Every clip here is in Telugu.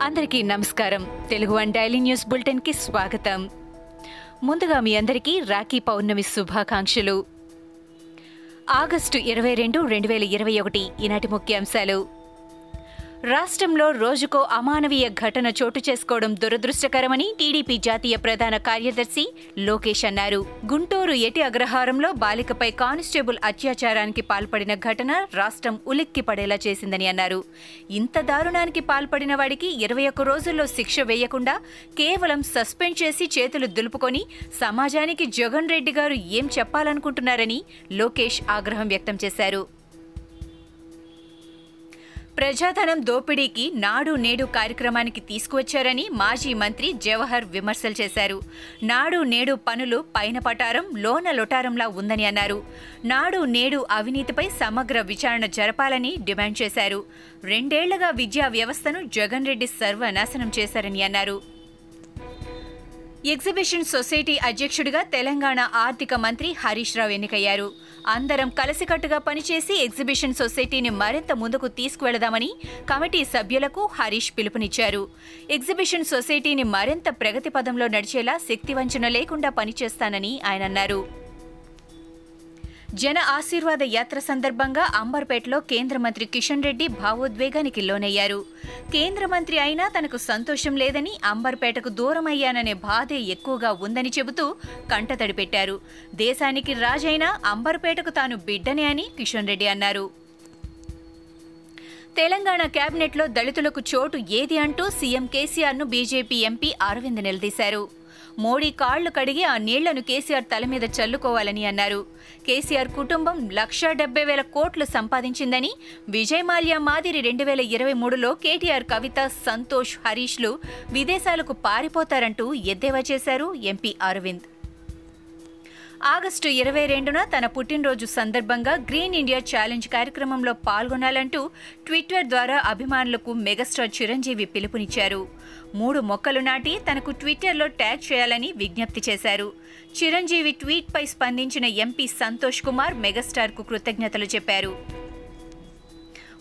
అందరికీ నమస్కారం. తెలుగు వన్ డైలీ న్యూస్ బులెటిన్కి స్వాగతం. ముందుగా మీ అందరికీ రాఖీ పౌర్ణమి శుభాకాంక్షలు. ఆగస్టు ఇరవై రెండు రెండు వేల ఇరవై ఒకటి ఈనాటి ముఖ్యాంశాలు. రాష్ట్రంలో రోజుకో అమానవీయ ఘటన చోటు చేసుకోవడం దురదృష్టకరమని టీడీపీ జాతీయ ప్రధాన కార్యదర్శి లోకేష్ అన్నారు. గుంటూరు ఎటి అగ్రహారంలో బాలికపై కానిస్టేబుల్ అత్యాచారానికి పాల్పడిన ఘటన రాష్ట్రం ఉలిక్కి పడేలా చేసిందని అన్నారు. ఇంత దారుణానికి పాల్పడిన వాడికి ఇరవై ఒక్క రోజుల్లో శిక్ష వేయకుండా కేవలం సస్పెండ్ చేసి చేతులు దులుపుకొని సమాజానికి జగన్ రెడ్డి గారు ఏం చెప్పాలనుకుంటున్నారని లోకేష్ ఆగ్రహం వ్యక్తం చేశారు. ప్రజాధనం దోపిడీకి నాడు నేడు కార్యక్రమానికి తీసుకువచ్చారని మాజీ మంత్రి జవహర్ విమర్శలు చేశారు. నాడు నేడు పనులు పైన పటారం లోన లొటారంలా ఉందని అన్నారు. నాడు నేడు అవినీతిపై సమగ్ర విచారణ జరపాలని డిమాండ్ చేశారు. రెండేళ్ళుగా విద్యా వ్యవస్థను జగన్ రెడ్డి సర్వనాశనం చేశారని అన్నారు. ఎగ్జిబిషన్ సొసైటీ అధ్యక్షుడిగా తెలంగాణ ఆర్థిక మంత్రి హరీష్ రావు ఎన్నికయ్యారు. అందరం కలిసికట్టుగా పనిచేసి ఎగ్జిబిషన్ సొసైటీని మరింత ముందుకు తీసుకువెళదామని కమిటీ సభ్యులకు హరీష్ పిలుపునిచ్చారు. ఎగ్జిబిషన్ సొసైటీని మరింత ప్రగతి పదంలో నడిచేలా శక్తివంచన లేకుండా పనిచేస్తానని ఆయన అన్నారు. జన ఆశీర్వాద యాత్ర సందర్భంగా అంబర్పేటలో కేంద్ర మంత్రి కిషన్ రెడ్డి భావోద్వేగానికి లోనయ్యారు. కేంద్ర మంత్రి అయినా తనకు సంతోషం లేదని అంబర్పేటకు దూరమయ్యాననే బాధే ఎక్కువగా ఉందని చెబుతూ కంటతడి పెట్టారు. దేశానికి రాజైనా అంబర్పేటకు తాను బిడ్డనే అని కిషన్ రెడ్డి అన్నారు. తెలంగాణ కేబినెట్లో దళితులకు చోటు ఏది అంటూ సీఎం కేసీఆర్ను బీజేపీ ఎంపీ అరవింద్ నిలదీశారు. మోడీ కాళ్ళు కడిగి ఆ నీళ్ళను కేసీఆర్ తల మీద చల్లుకోవాలని అన్నారు. కేసీఆర్ కుటుంబం లక్ష డెబ్బై వేల కోట్లు సంపాదించిందని విజయ్ మాల్యా మాదిరి రెండు వేల ఇరవై మూడులో కేటీఆర్ కవిత సంతోష్ హరీష్లు విదేశాలకు పారిపోతారంటూ ఎద్దేవా చేశారు ఎంపీ అరవింద్. ఆగస్టు ఇరవై రెండున తన పుట్టినరోజు సందర్భంగా గ్రీన్ ఇండియా ఛాలెంజ్ కార్యక్రమంలో పాల్గొనాలంటూ ట్విట్టర్ ద్వారా అభిమానులకు మెగాస్టార్ చిరంజీవి పిలుపునిచ్చారు. మూడు మొక్కలు నాటి తనకు ట్విట్టర్లో ట్యాగ్ చేయాలని విజ్ఞప్తి చేశారు. చిరంజీవి ట్వీట్పై స్పందించిన ఎంపీ సంతోష్ కుమార్ మెగాస్టార్కు కృతజ్ఞతలు చెప్పారు.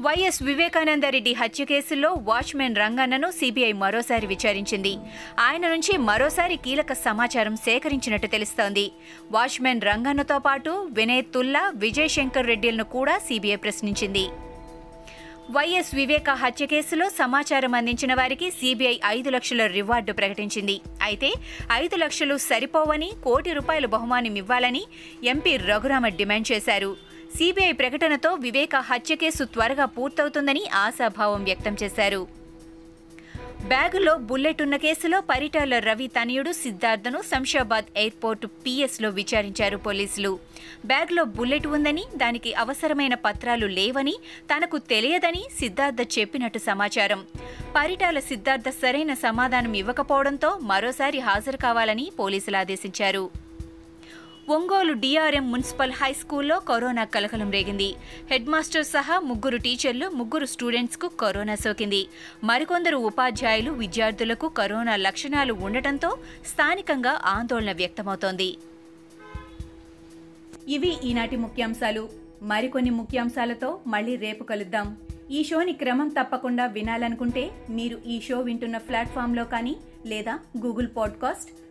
వైఎస్ వివేకానందరెడ్డి హత్య కేసులో వాచ్మెన్ రంగన్నను సిబిఐ మరోసారి విచారించింది. ఆయన నుంచి మరోసారి కీలక సమాచారం సేకరించినట్టు తెలుస్తోంది. వాచ్మెన్ రంగన్నతో పాటు వినయ్ తుల్లా విజయ్ శంకర్ రెడ్డిలను కూడా సిబిఐ ప్రశ్నించింది. వైఎస్ వివేక హత్య కేసులో సమాచారం అందించిన వారికి సిబిఐ ఐదు లక్షల రివార్డు ప్రకటించింది. అయితే ఐదు లక్షలు సరిపోవని కోటి రూపాయల బహుమానం ఇవ్వాలని ఎంపీ రఘురామ డిమాండ్ చేశారు. సిబిఐ ప్రకటనతో వివేక హత్య కేసు త్వరగా పూర్తవుతుందని ఆశాభావం వ్యక్తం చేశారు. బ్యాగులో బుల్లెట్ ఉన్న కేసులో పరిటాల రవి తనయుడు సిద్ధార్థను శంషాబాద్ ఎయిర్పోర్ట్ పిఎస్లో విచారించారు పోలీసులు. బ్యాగ్లో బుల్లెట్ ఉందని దానికి అవసరమైన పత్రాలు లేవని తనకు తెలియదని సిద్ధార్థ చెప్పినట్టు సమాచారం. పరిటాల సిద్ధార్థ సరైన సమాధానం ఇవ్వకపోవడంతో మరోసారి హాజరు కావాలని పోలీసులు ఆదేశించారు. ఒంగోలు డిఆర్ఎం మున్సిపల్ హై స్కూల్లో కరోనా కలకలం రేగింది. హెడ్ మాస్టర్ సహా ముగ్గురు టీచర్లు ముగ్గురు స్టూడెంట్స్కు కరోనా సోకింది. మరికొందరు ఉపాధ్యాయులు విద్యార్థులకు కరోనా లక్షణాలు ఉండటంతో స్థానికంగా ఆందోళన వ్యక్తమవుతోంది. ఇవి ఈనాటి ముఖ్యాంశాలు. మరికొన్ని ముఖ్యాంశాలతో మళ్ళీ రేపు కలుద్దాం. ఈ షోని క్రమం తప్పకుండా వినాలనుకుంటే మీరు ఈ షో వింటున్న ప్లాట్ఫామ్లో కానీ లేదా Google podcast